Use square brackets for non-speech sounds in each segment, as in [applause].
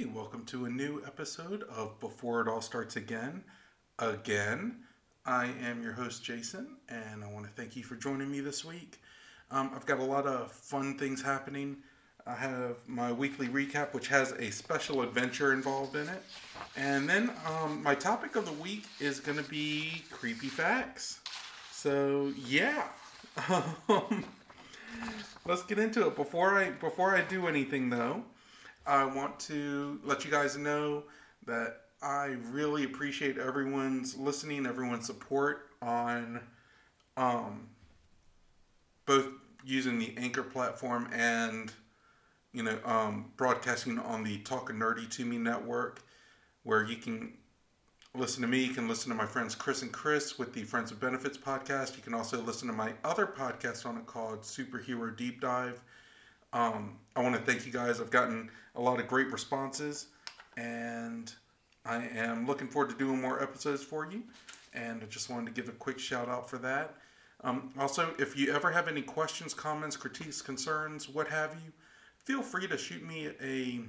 Hey, welcome to a new episode of Before It All Starts Again. Again, I am your host, Jason, and I want to thank you for joining me this week. Um, I've got a lot of fun things happening. I have my weekly recap, which has a special adventure involved in it. And then um, my topic of the week is going to be creepy facts. So, yeah. [laughs] Let's get into it. Before I before I do anything though, I want to let you guys know that I really appreciate everyone's listening, everyone's support on um, both using the Anchor platform and you know um, broadcasting on the Talk Nerdy to Me network, where you can listen to me. You can listen to my friends Chris and Chris with the Friends of Benefits podcast. You can also listen to my other podcast on it called Superhero Deep Dive. Um, I want to thank you guys. I've gotten a lot of great responses, and I am looking forward to doing more episodes for you. And I just wanted to give a quick shout out for that. Um, also, if you ever have any questions, comments, critiques, concerns, what have you, feel free to shoot me a,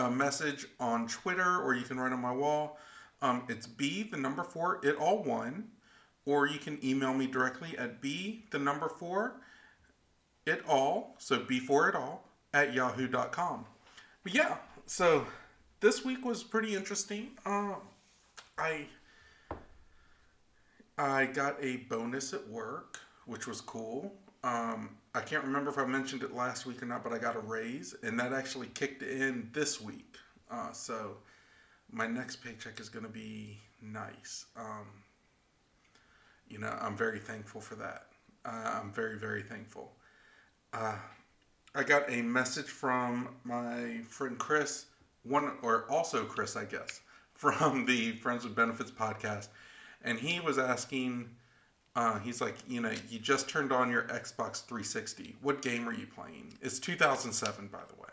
a message on Twitter or you can write on my wall. Um, it's B, the number four, it all one. Or you can email me directly at B, the number four, it all, so before it all, at yahoo.com. But yeah, so this week was pretty interesting. Um, I I got a bonus at work, which was cool. Um, I can't remember if I mentioned it last week or not, but I got a raise, and that actually kicked in this week. Uh, so my next paycheck is going to be nice. Um, you know, I'm very thankful for that. Uh, I'm very, very thankful. Uh, I got a message from my friend Chris, one or also Chris, I guess, [laughs] from the Friends with Benefits podcast, and he was asking. Uh, he's like, you know, you just turned on your Xbox 360. What game are you playing? It's 2007, by the way.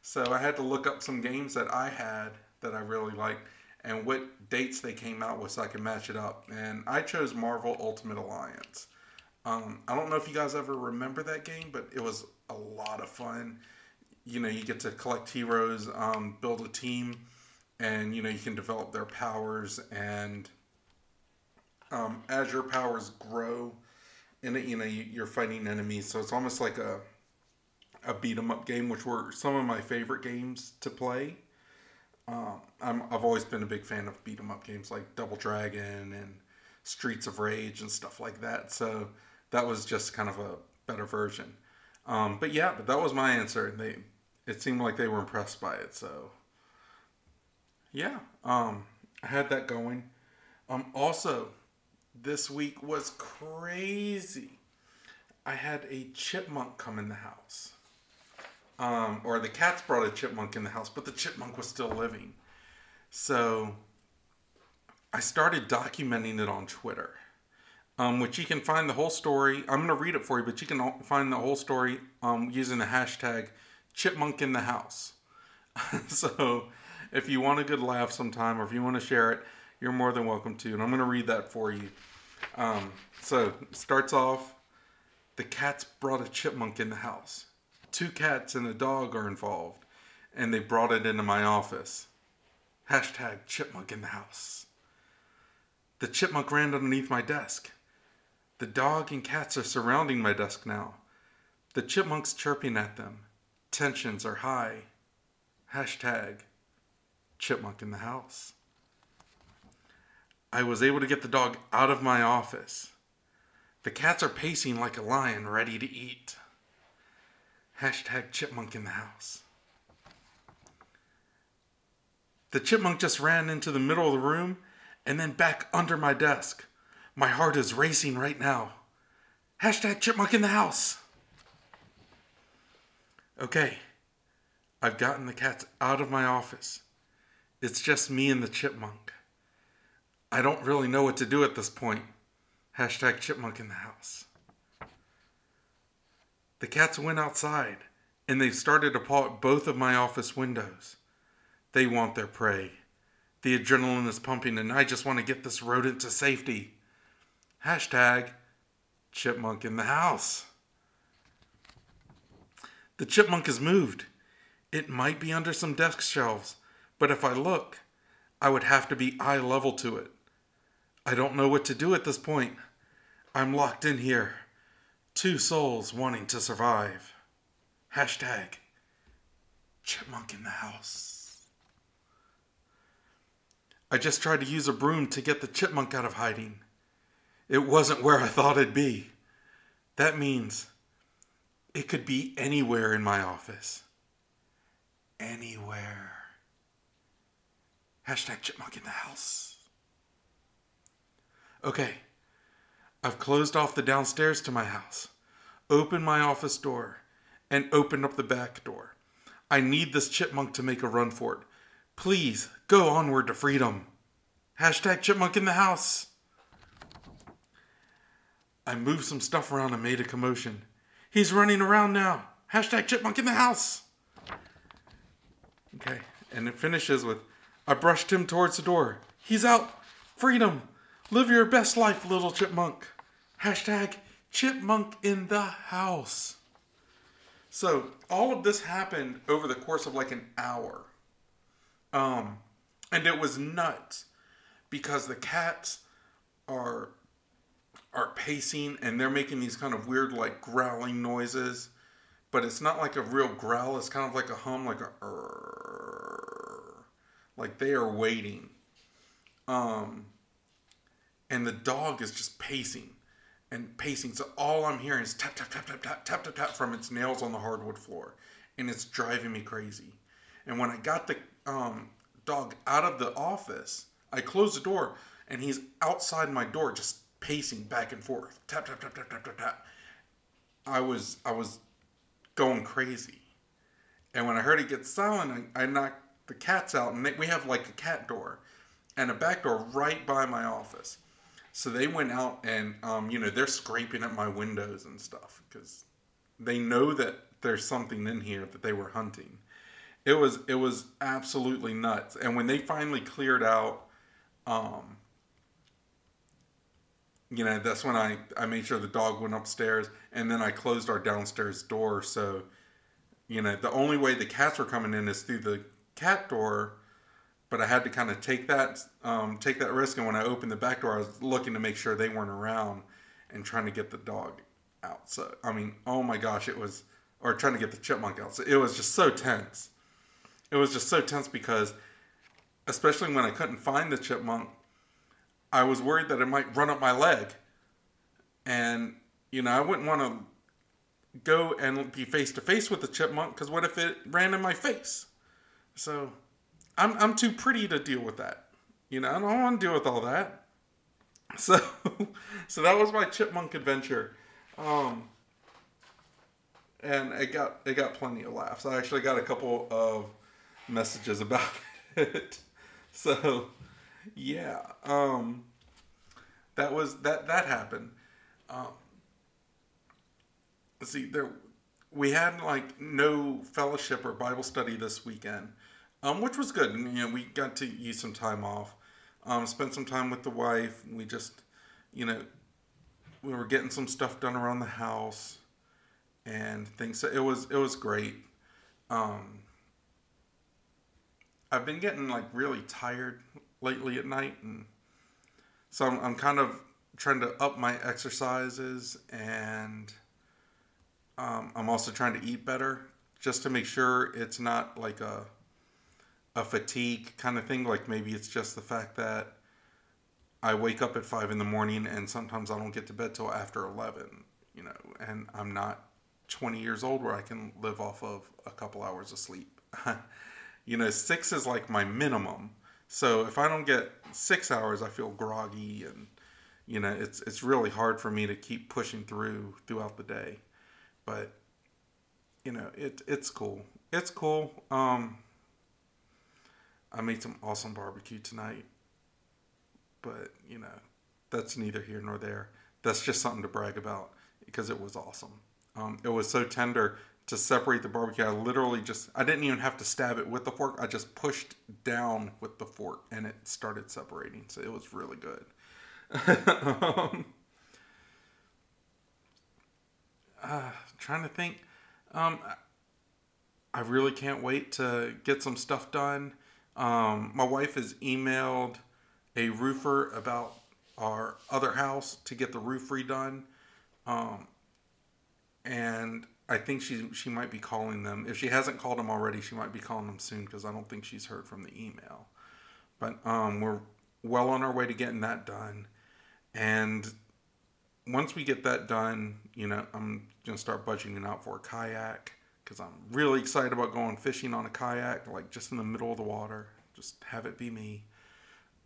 So I had to look up some games that I had that I really liked and what dates they came out with so I could match it up. And I chose Marvel Ultimate Alliance. Um, I don't know if you guys ever remember that game, but it was a lot of fun. You know, you get to collect heroes, um, build a team, and you know you can develop their powers. And um, as your powers grow, it, you know you're fighting enemies, so it's almost like a a beat 'em up game, which were some of my favorite games to play. Um, I'm, I've always been a big fan of beat 'em up games like Double Dragon and Streets of Rage and stuff like that. So that was just kind of a better version. Um, but yeah, but that was my answer. and They it seemed like they were impressed by it. So yeah, um, I had that going. Um, also, this week was crazy. I had a chipmunk come in the house. Um, or the cats brought a chipmunk in the house, but the chipmunk was still living. So I started documenting it on Twitter um, which you can find the whole story. I'm going to read it for you, but you can find the whole story um, using the hashtag chipmunk in the house. [laughs] so if you want a good laugh sometime or if you want to share it, you're more than welcome to. And I'm going to read that for you. Um, so starts off the cats brought a chipmunk in the house. Two cats and a dog are involved, and they brought it into my office. Hashtag chipmunk in the house. The chipmunk ran underneath my desk. The dog and cats are surrounding my desk now. The chipmunks chirping at them. Tensions are high. Hashtag chipmunk in the house. I was able to get the dog out of my office. The cats are pacing like a lion ready to eat. Hashtag chipmunk in the house. The chipmunk just ran into the middle of the room and then back under my desk. My heart is racing right now. Hashtag chipmunk in the house. Okay, I've gotten the cats out of my office. It's just me and the chipmunk. I don't really know what to do at this point. Hashtag chipmunk in the house. The cats went outside and they've started to paw at both of my office windows. They want their prey. The adrenaline is pumping and I just want to get this rodent to safety. Hashtag chipmunk in the house. The chipmunk has moved. It might be under some desk shelves, but if I look, I would have to be eye level to it. I don't know what to do at this point. I'm locked in here. Two souls wanting to survive. Hashtag chipmunk in the house. I just tried to use a broom to get the chipmunk out of hiding. It wasn't where I thought it'd be. That means it could be anywhere in my office. Anywhere. Hashtag chipmunk in the house. Okay, I've closed off the downstairs to my house, opened my office door, and opened up the back door. I need this chipmunk to make a run for it. Please go onward to freedom. Hashtag chipmunk in the house. I moved some stuff around and made a commotion. He's running around now. Hashtag chipmunk in the house. Okay, and it finishes with I brushed him towards the door. He's out. Freedom. Live your best life, little chipmunk. Hashtag chipmunk in the house. So all of this happened over the course of like an hour. Um, and it was nuts because the cats are are pacing and they're making these kind of weird like growling noises but it's not like a real growl it's kind of like a hum like a Rrr. like they are waiting um and the dog is just pacing and pacing so all i'm hearing is tap tap tap tap tap tap tap, tap from its nails on the hardwood floor and it's driving me crazy and when i got the um, dog out of the office i closed the door and he's outside my door just pacing back and forth, tap tap tap tap tap tap tap. I was I was going crazy, and when I heard it get silent, I, I knocked the cats out, and they, we have like a cat door and a back door right by my office. So they went out and, um, you know, they're scraping at my windows and stuff because they know that there's something in here that they were hunting. It was it was absolutely nuts. And when they finally cleared out, um, you know, that's when I I made sure the dog went upstairs, and then I closed our downstairs door. So, you know, the only way the cats were coming in is through the cat door but I had to kind of take that um, take that risk. And when I opened the back door, I was looking to make sure they weren't around and trying to get the dog out. So I mean, oh my gosh, it was or trying to get the chipmunk out. So it was just so tense. It was just so tense because, especially when I couldn't find the chipmunk, I was worried that it might run up my leg, and you know I wouldn't want to go and be face to face with the chipmunk because what if it ran in my face? So I'm I'm too pretty to deal with that. You know, I don't want to deal with all that. [laughs] So so that was my chipmunk adventure. Um and it got it got plenty of laughs. I actually got a couple of messages about [laughs] it. So yeah, um that was that that happened. Um see there we had like no fellowship or Bible study this weekend um, which was good. You know, we got to use some time off, um, spent some time with the wife. We just, you know, we were getting some stuff done around the house and things. So it was it was great. Um, I've been getting like really tired lately at night, and so I'm, I'm kind of trying to up my exercises, and um, I'm also trying to eat better just to make sure it's not like a a fatigue kind of thing. Like maybe it's just the fact that I wake up at five in the morning and sometimes I don't get to bed till after 11, you know, and I'm not 20 years old where I can live off of a couple hours of sleep. [laughs] you know, six is like my minimum. So if I don't get six hours, I feel groggy and, you know, it's, it's really hard for me to keep pushing through throughout the day. But, you know, it, it's cool. It's cool. Um, I made some awesome barbecue tonight. But, you know, that's neither here nor there. That's just something to brag about because it was awesome. Um, it was so tender to separate the barbecue. I literally just, I didn't even have to stab it with the fork. I just pushed down with the fork and it started separating. So it was really good. [laughs] um, uh, trying to think. Um, I really can't wait to get some stuff done. Um, my wife has emailed a roofer about our other house to get the roof redone. Um, and I think she she might be calling them. If she hasn't called them already, she might be calling them soon because I don't think she's heard from the email. But um, we're well on our way to getting that done. And once we get that done, you know, I'm gonna start budgeting out for a kayak because I'm really excited about going fishing on a kayak, like just in the middle of the water. Just have it be me.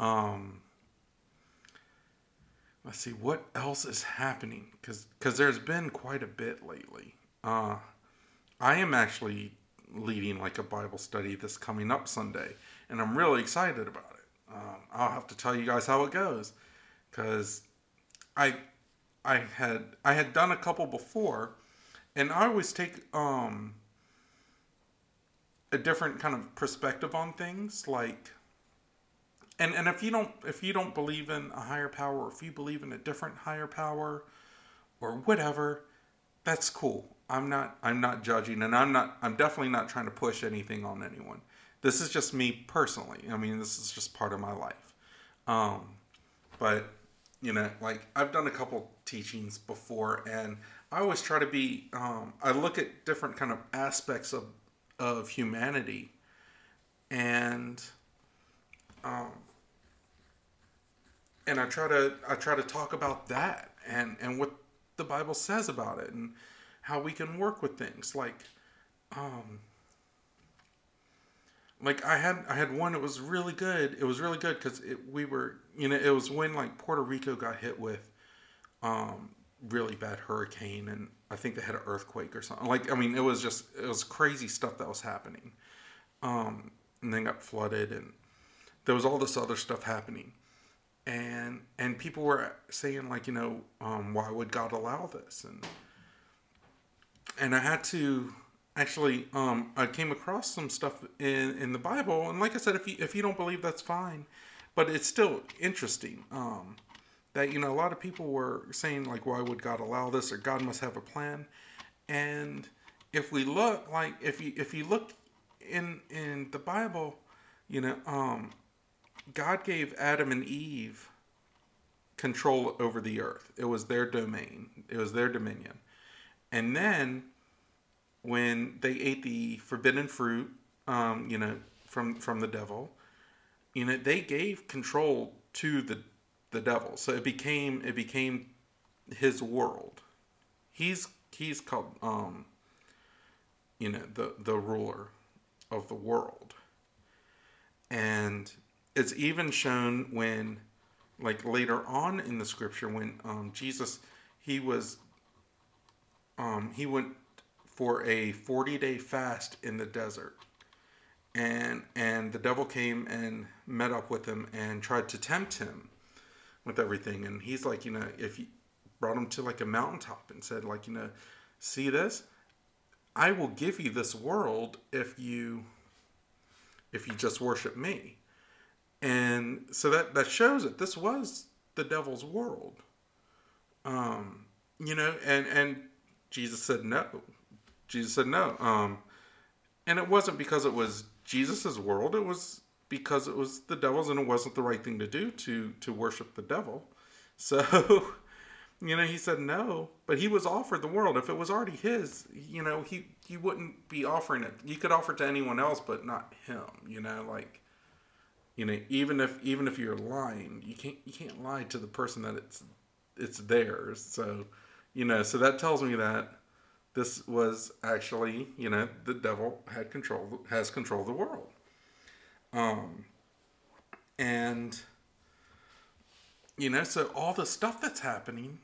Um, let's see what else is happening because because there's been quite a bit lately. Uh, I am actually leading like a Bible study this coming up Sunday, and I'm really excited about it. Um, I'll have to tell you guys how it goes because I I had I had done a couple before, and I always take um, a different kind of perspective on things like and and if you don't if you don't believe in a higher power or if you believe in a different higher power or whatever that's cool i'm not i'm not judging and i'm not i'm definitely not trying to push anything on anyone. This is just me personally. I mean this is just part of my life. Um but you know like i've done a couple teachings before and i always try to be um i look at different kind of aspects of of humanity and um, and I try to I try to talk about that and and what the Bible says about it and how we can work with things. Like um like I had I had one it was really good. It was really good because we were you know it was when like Puerto Rico got hit with um really bad hurricane and I think they had an earthquake or something. Like I mean it was just it was crazy stuff that was happening. Um and then got flooded and there was all this other stuff happening. And and people were saying like you know um, why would god allow this? And and i had to actually um, i came across some stuff in in the bible and like i said if you if you don't believe that's fine but it's still interesting um, that you know a lot of people were saying like why would god allow this or god must have a plan and if we look like if you if you look in in the bible you know um God gave Adam and Eve control over the earth. It was their domain, it was their dominion. And then when they ate the forbidden fruit, um, you know, from from the devil, you know, they gave control to the the devil. So it became it became his world. He's he's called um you know the the ruler of the world. And it's even shown when like later on in the scripture when um, jesus he was um, he went for a 40 day fast in the desert. And and the devil came and met up with him and tried to tempt him with everything. And he's like you know if you brought him to like a mountaintop and said like you know see this? I will give you this world if you if you just worship me. And so that that shows that this was the devil's world. Um you know and and jesus said no. Jesus said no. Um and it wasn't because it was jesus's world. It was because it was the devil's and it wasn't the right thing to do to to worship the devil. [laughs] So you know he said no but he was offered the world. If it was already his you know he he wouldn't be offering it. You could offer it to anyone else but not him you know like you know even if even if you're lying you can't you can't lie to the person that it's it's theirs. So you know so that tells me that this was actually you know the devil had control has control of the world um and you know so all the stuff that's happening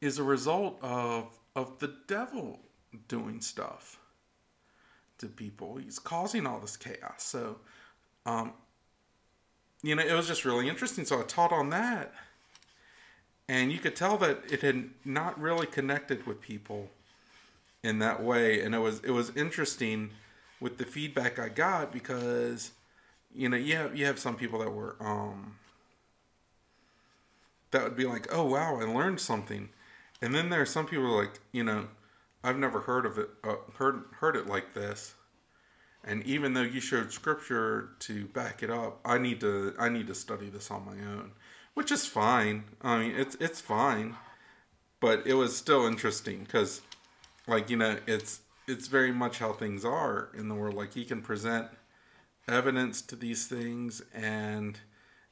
is a result of of the devil doing stuff to people he's causing all this chaos so um you know, it was just really interesting. So I taught on that. And you could tell that it had not really connected with people in that way. And it was it was interesting with the feedback I got because you know, you have you have some people that were um that would be like, "Oh wow, I learned something." And then there are some people like, you know, I've never heard of it uh, heard heard it like this. And even though you showed scripture to back it up, I need to I need to study this on my own, which is fine. I mean, it's it's fine, but it was still interesting because, like you know, it's it's very much how things are in the world. Like he can present evidence to these things, and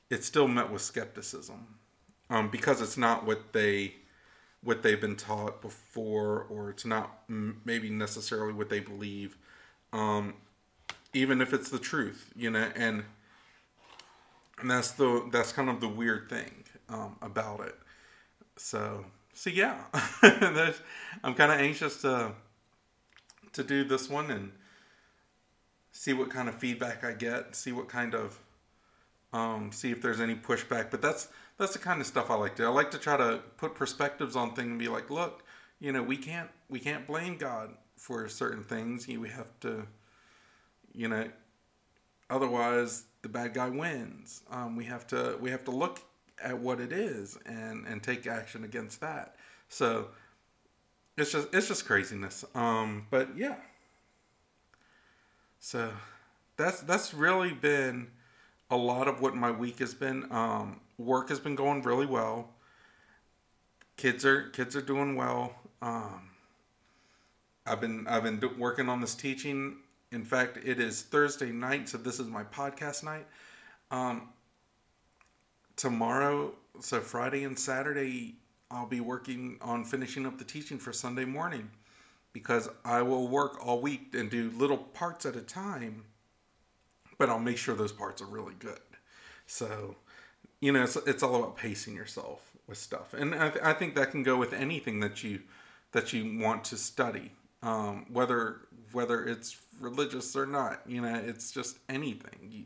it's still met with skepticism, um, because it's not what they what they've been taught before, or it's not maybe necessarily what they believe. Um, even if it's the truth, you know, and and that's the that's kind of the weird thing um, about it. So so yeah, [laughs] I'm kind of anxious to to do this one and see what kind of feedback I get, see what kind of um, see if there's any pushback. But that's that's the kind of stuff I like to. I like to try to put perspectives on things and be like, look, you know, we can't we can't blame God for certain things. We have to you know, otherwise the bad guy wins. Um, we have to we have to look at what it is and and take action against that. So it's just it's just craziness. Um, but yeah. So that's that's really been a lot of what my week has been. Um, work has been going really well. Kids are kids are doing well. Um, I've been I've been working on this teaching in fact, it is Thursday night, so this is my podcast night. Um, tomorrow, so Friday and Saturday, I'll be working on finishing up the teaching for Sunday morning because I will work all week and do little parts at a time, but I'll make sure those parts are really good. So, you know, it's, it's all about pacing yourself with stuff, and I, th- I think that can go with anything that you that you want to study, um, whether whether it's religious or not. You know, it's just anything. You,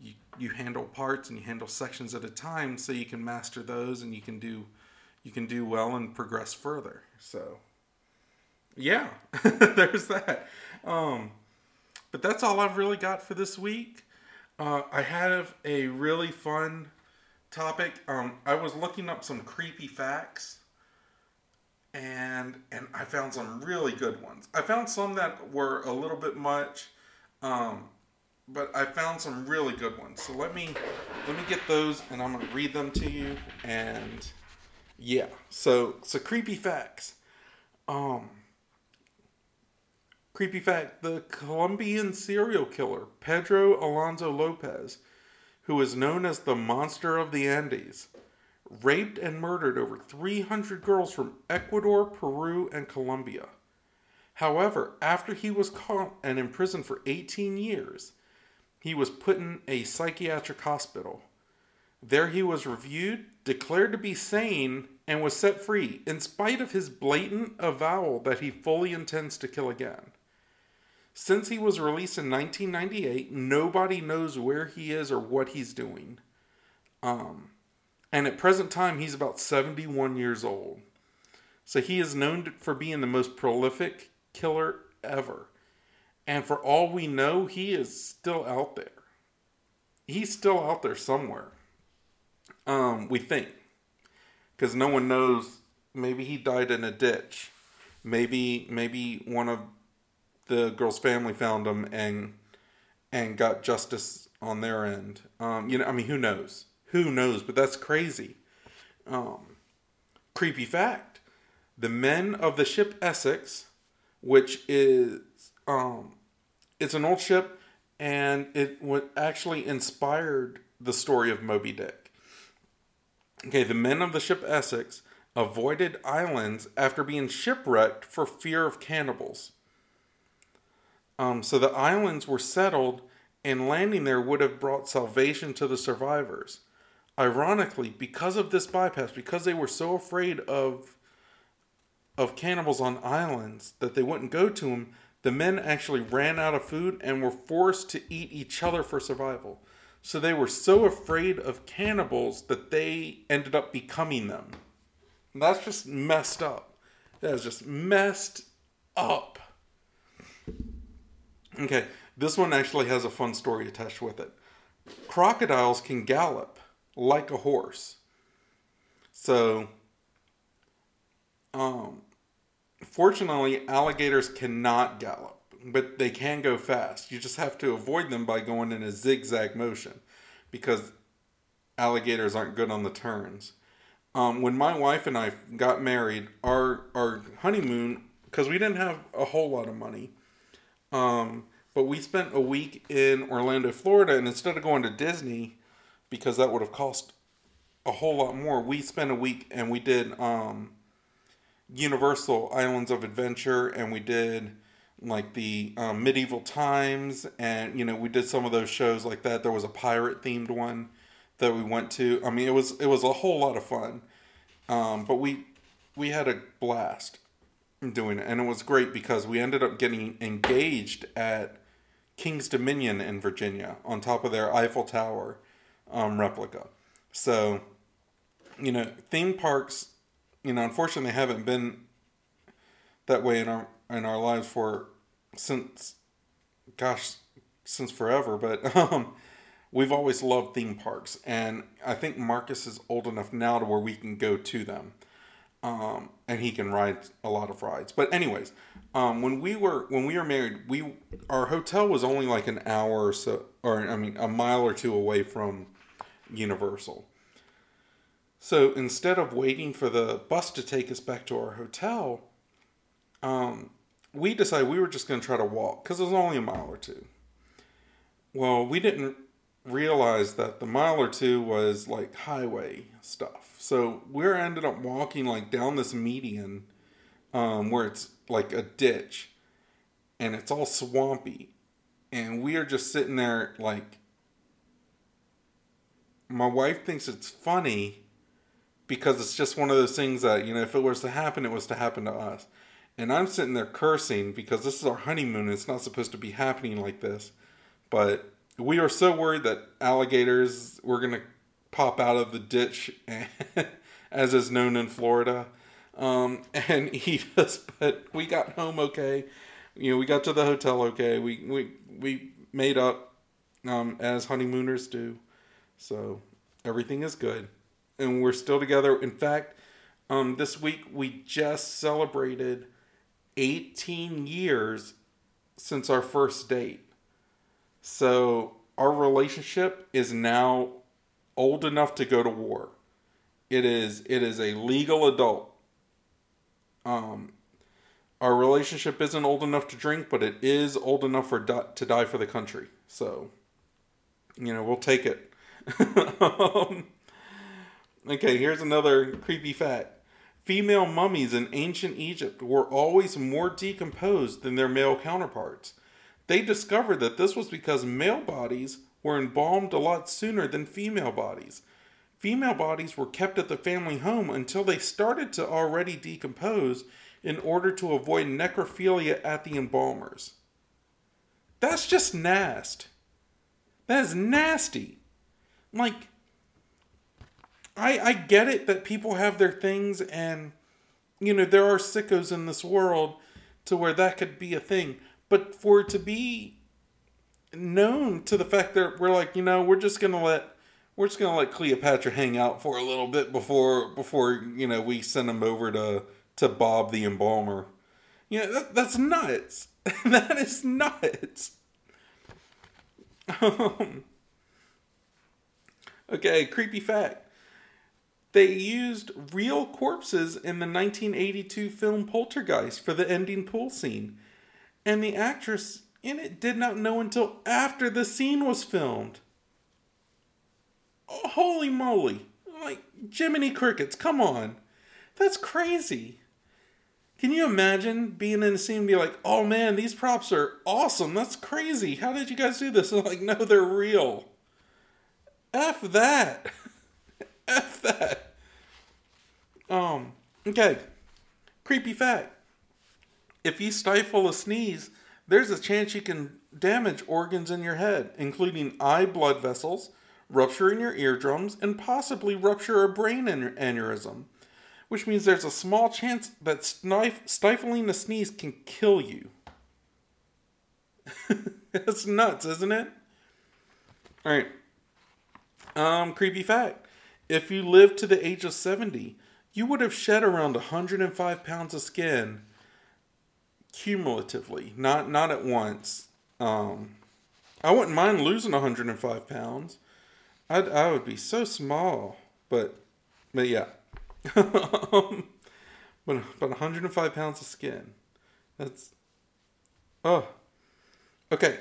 you you handle parts and you handle sections at a time, so you can master those and you can do you can do well and progress further. So, yeah, [laughs] there's that. Um, but that's all I've really got for this week. Uh, I have a really fun topic. Um, I was looking up some creepy facts and and I found some really good ones. I found some that were a little bit much, um, but I found some really good ones. So let me let me get those, and I'm gonna read them to you. And yeah, so so creepy facts. Um, creepy fact: the Colombian serial killer Pedro Alonso Lopez, who is known as the Monster of the Andes raped and murdered over 300 girls from Ecuador, Peru, and Colombia. However, after he was caught and imprisoned for 18 years, he was put in a psychiatric hospital. There he was reviewed, declared to be sane, and was set free, in spite of his blatant avowal that he fully intends to kill again. Since he was released in 1998, nobody knows where he is or what he's doing. Um, and at present time, he's about 71 years old. So he is known for being the most prolific killer ever. And for all we know, he is still out there. He's still out there somewhere. Um, we think. Because no one knows. Maybe he died in a ditch. Maybe maybe one of the girl's family found him and and got justice on their end. Um, you know, I mean, who knows? Who knows? But that's crazy. Um, creepy fact: the men of the ship Essex, which is um, it's an old ship, and it actually inspired the story of Moby Dick. Okay, the men of the ship Essex avoided islands after being shipwrecked for fear of cannibals. Um, so the islands were settled, and landing there would have brought salvation to the survivors ironically, because of this bypass, because they were so afraid of of cannibals on islands that they wouldn't go to them, the men actually ran out of food and were forced to eat each other for survival. So they were so afraid of cannibals that they ended up becoming them. And that's just messed up. That is just messed up. Okay, this one actually has a fun story attached with it. Crocodiles can gallop like a horse. So, um, fortunately, alligators cannot gallop. but they can go fast. You just have to avoid them by going in a zigzag motion because alligators aren't good on the turns. Um, when my wife and I got married, our our honeymoon because we didn't have a whole lot of money, um, but we spent a week in Orlando, Florida, and instead of going to Disney, because that would have cost a whole lot more, we spent a week and we did um, Universal Islands of Adventure, and we did like the um, medieval times, and you know we did some of those shows like that. There was a pirate themed one that we went to. I mean, it was it was a whole lot of fun, um, but we we had a blast doing it, and it was great because we ended up getting engaged at King's Dominion in Virginia on top of their Eiffel Tower um, replica. So, you know, theme parks, you know, unfortunately haven't been that way in our in our lives for since, gosh, since forever. But [laughs] um, we've always loved theme parks, and I think Marcus is old enough now to where we can go to them, um, and he can ride a lot of rides. But anyways, um, when we were when we were married, we our hotel was only like an hour or so, or I mean, a mile or two away from Universal. So instead of waiting for the bus to take us back to our hotel, um, we decided we were just going to try to walk because it was only a mile or two. Well, we didn't realize that the mile or two was like highway stuff. So we ended up walking like down this median um, where it's like a ditch and it's all swampy. And we are just sitting there like, my wife thinks it's funny because it's just one of those things that, you know, if it was to happen, it was to happen to us. And I'm sitting there cursing because this is our honeymoon and it's not supposed to be happening like this. But we are so worried that alligators were going to pop out of the ditch, [laughs] as is known in Florida, um, [laughs] and eat us. But we got home okay. You know, we got to the hotel okay. We we we made up um, as honeymooners do. So everything is good, and we're still together. In fact, um, this week we just celebrated 18 years since our first date. So our relationship is now old enough to go to war. It is it is a legal adult. Um, our relationship isn't old enough to drink, but it is old enough for to die for the country. So, you know, we'll take it. [laughs] um, okay, here's another creepy fact. Female mummies in ancient Egypt were always more decomposed than their male counterparts. They discovered that this was because male bodies were embalmed a lot sooner than female bodies. Female bodies were kept at the family home until they started to already decompose in order to avoid necrophilia at the embalmers. That's just nasty. That is nasty. Like, I I get it that people have their things and you know there are sickos in this world to where that could be a thing. But for it to be known to the fact that we're like, you know, we're just gonna let we're just gonna let Cleopatra hang out for a little bit before before you know we send him over to to Bob the embalmer. You know that, that's nuts. [laughs] that is nuts. [laughs] Um, okay, creepy fact. They used real corpses in the 1982 film Poltergeist for the ending pool scene and the actress in it did not know until after the scene was filmed. Oh, holy moly. Like, Jiminy Crickets, come on. That's crazy. Can you imagine being in a scene and be like, oh man, these props are awesome. That's crazy. How did you guys do this? And [laughs] like, no, they're real. F that. [laughs] F that. Um, okay. Creepy fact if you stifle a sneeze, there's a chance you can damage organs in your head, including eye blood vessels, rupturing your eardrums, and possibly rupture a brain aneurysm. Which means there's a small chance that stifling a sneeze can kill you. [laughs] That's nuts, isn't it? Alright. Um, creepy fact. If you lived to the age of 70, you would have shed around 105 pounds of skin cumulatively, not not at once. Um, I wouldn't mind losing 105 pounds. I'd, I would be so small, but but yeah. um, [laughs] but but 105 pounds of skin. That's oh. Okay.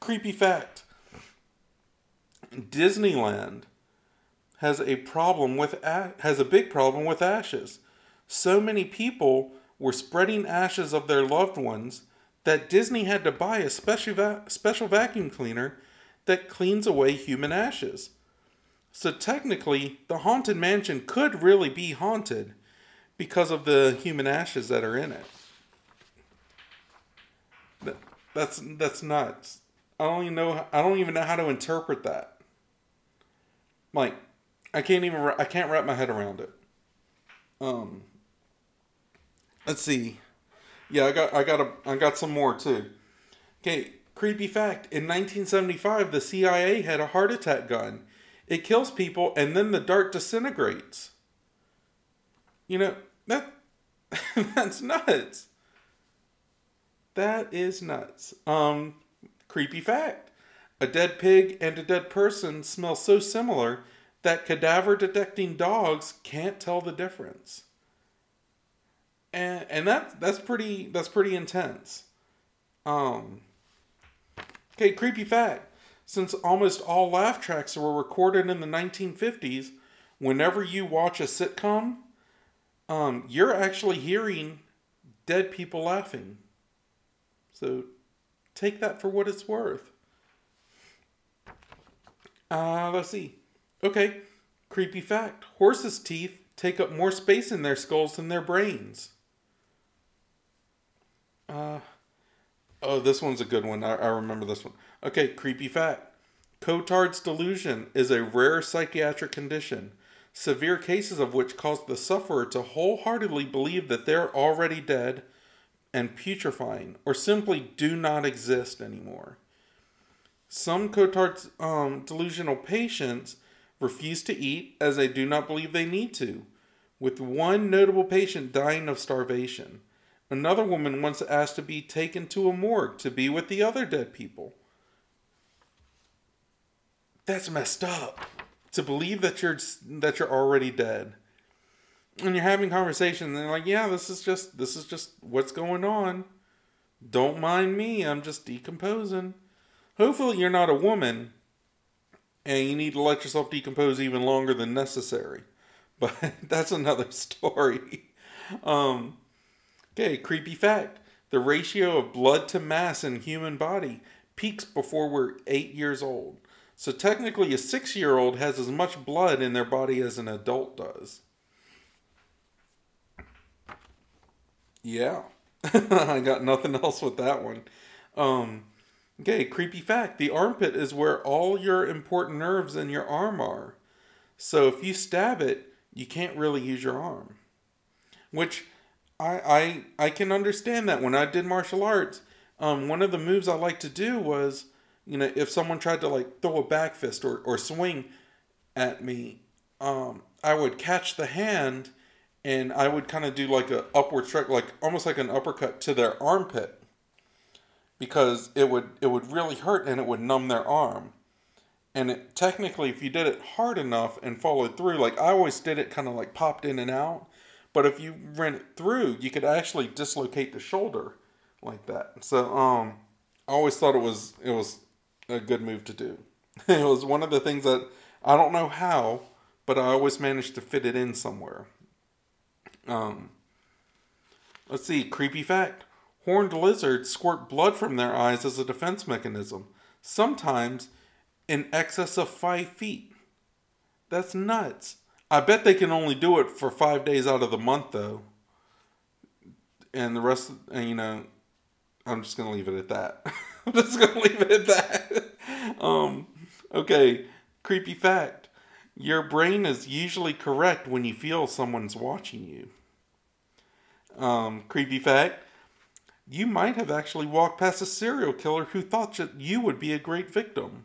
Creepy fact. Disneyland has a problem with has a big problem with ashes. So many people were spreading ashes of their loved ones that Disney had to buy a special va- special vacuum cleaner that cleans away human ashes. So technically, the haunted mansion could really be haunted because of the human ashes that are in it. That, that's that's nuts. I don't even know. I don't even know how to interpret that. Like, I can't even. I can't wrap my head around it. Um. Let's see. Yeah, I got. I got. A, I got some more too. Okay. Creepy fact: In 1975, the CIA had a heart attack gun. It kills people, and then the dart disintegrates. You know that. [laughs] that's nuts. That is nuts. Um, creepy fact. A dead pig and a dead person smell so similar that cadaver detecting dogs can't tell the difference. And and that that's pretty that's pretty intense. Um Okay, creepy fact. Since almost all laugh tracks were recorded in the 1950s, whenever you watch a sitcom, um, you're actually hearing dead people laughing. So take that for what it's worth. Uh, let's see. Okay, creepy fact horses' teeth take up more space in their skulls than their brains. Uh, oh, this one's a good one. I, I remember this one. Okay, creepy fact. Cotard's delusion is a rare psychiatric condition, severe cases of which cause the sufferer to wholeheartedly believe that they're already dead and putrefying, or simply do not exist anymore. Some Cotard's um, delusional patients refuse to eat as they do not believe they need to, with one notable patient dying of starvation. Another woman once asked to be taken to a morgue to be with the other dead people. That's messed up. To believe that you're that you're already dead. And you're having conversation and they're like, "Yeah, this is just this is just what's going on. Don't mind me. I'm just decomposing." Hopefully you're not a woman and you need to let yourself decompose even longer than necessary. [laughs] But that's another [laughs] story. Um, okay, creepy fact. The ratio of blood to mass in human body peaks before we're 8 years old. So technically a 6-year-old has as much blood in their body as an adult does. Yeah. [laughs] I got nothing else with that one. Um, Okay, creepy fact the armpit is where all your important nerves in your arm are. So if you stab it, you can't really use your arm. Which I I I can understand that when I did martial arts, um, one of the moves I like to do was, you know, if someone tried to like throw a back fist or, or swing at me, um, I would catch the hand and I would kind of do like a upward strike, like almost like an uppercut to their armpit because it would it would really hurt and it would numb their arm. And it, technically, if you did it hard enough and followed through, like I always did it, kind of like popped in and out. But if you ran it through, you could actually dislocate the shoulder like that. So um, I always thought it was it was a good move to do. [laughs] it was one of the things that I don't know how, but I always managed to fit it in somewhere. Um, let's see, creepy fact. Horned lizards squirt blood from their eyes as a defense mechanism, sometimes in excess of five feet. That's nuts. I bet they can only do it for five days out of the month, though. And the rest, and you know, I'm just gonna leave it at that. [laughs] I'm just gonna leave it at that. [laughs] um, okay, creepy fact: your brain is usually correct when you feel someone's watching you. Um, creepy fact: you might have actually walked past a serial killer who thought that you would be a great victim.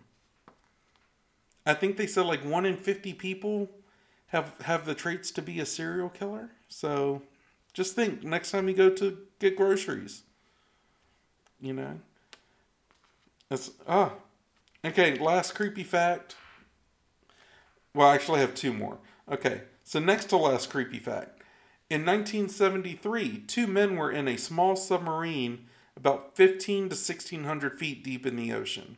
I think they said like one in 50 people have have the traits to be a serial killer. So Just think next time you go to get groceries. You know? That's ah. Okay, last creepy fact. Well, actually I have two more. Okay. So next to last creepy fact. In 1973, two men were in a small submarine about 15 to 1600 feet deep in the ocean.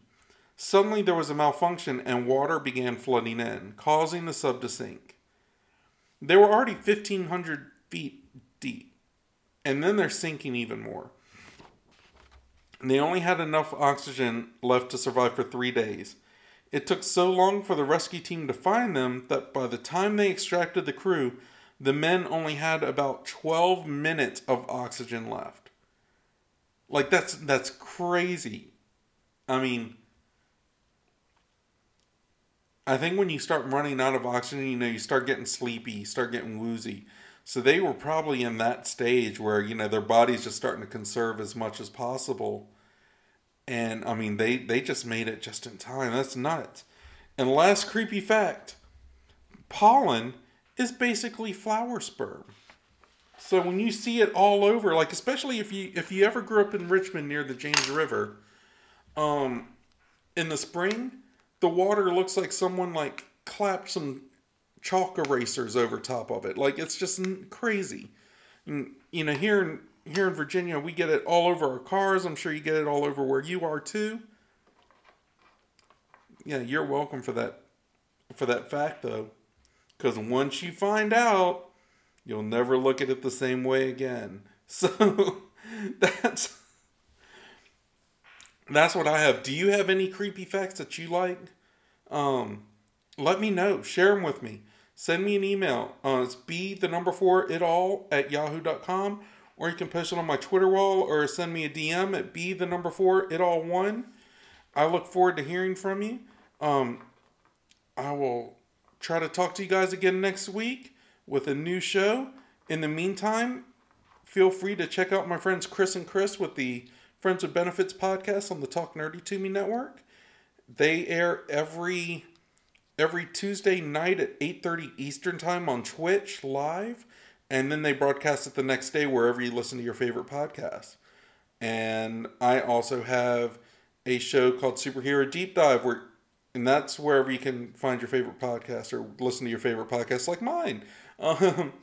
Suddenly there was a malfunction and water began flooding in, causing the sub to sink. They were already 1500 feet deep, and then they're sinking even more. And they only had enough oxygen left to survive for three days. It took so long for the rescue team to find them that by the time they extracted the crew, the men only had about 12 minutes of oxygen left. Like that's that's crazy. I mean, I think when you start running out of oxygen, you know, you start getting sleepy, you start getting woozy. So they were probably in that stage where, you know, their body's just starting to conserve as much as possible and I mean, they they just made it just in time. That's nuts. And last creepy fact: pollen is basically flower sperm. So when you see it all over, like especially if you if you ever grew up in Richmond near the James River, um, in the spring, the water looks like someone like clapped some chalk erasers over top of it. Like it's just crazy. And, you know, here in here in Virginia, we get it all over our cars. I'm sure you get it all over where you are too. Yeah, you're welcome for that for that fact though. Cuz once you find out, you'll never look at it the same way again. [laughs] So that's that's what I have. Do you have any creepy facts that you like? Um, let me know. Share them with me. Send me an email. Uh, it's be the number four it all at yahoo.com or you can post it on my Twitter wall or send me a DM at be the number four it all one. I look forward to hearing from you. Um, I will try to talk to you guys again next week with a new show. In the meantime, feel free to check out my friends Chris and Chris with the Friends with Benefits podcast on the Talk Nerdy to Me network. They air every every Tuesday night at 8:30 Eastern Time on Twitch live and then they broadcast it the next day wherever you listen to your favorite podcast. And I also have a show called Superhero Deep Dive where and that's wherever you can find your favorite podcast or listen to your favorite podcast like mine. [laughs] Um,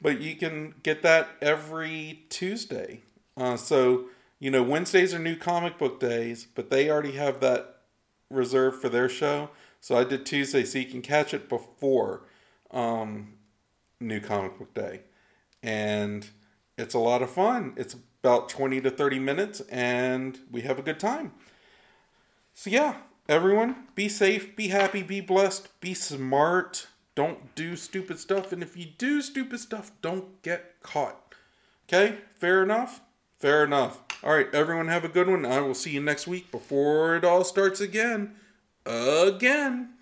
but you can get that every Tuesday. Uh, so, you know, Wednesdays are new comic book days, but they already have that reserved for their show. So I did Tuesday, so you can catch it before. Um, New Comic Book Day. And it's a lot of fun. It's about 20 to 30 minutes, and we have a good time. So, yeah, everyone, be safe, be happy, be blessed, be smart. Don't do stupid stuff. And if you do stupid stuff, don't get caught. Okay? Fair enough? Fair enough. All right, everyone, have a good one. I will see you next week before it all starts again. Again.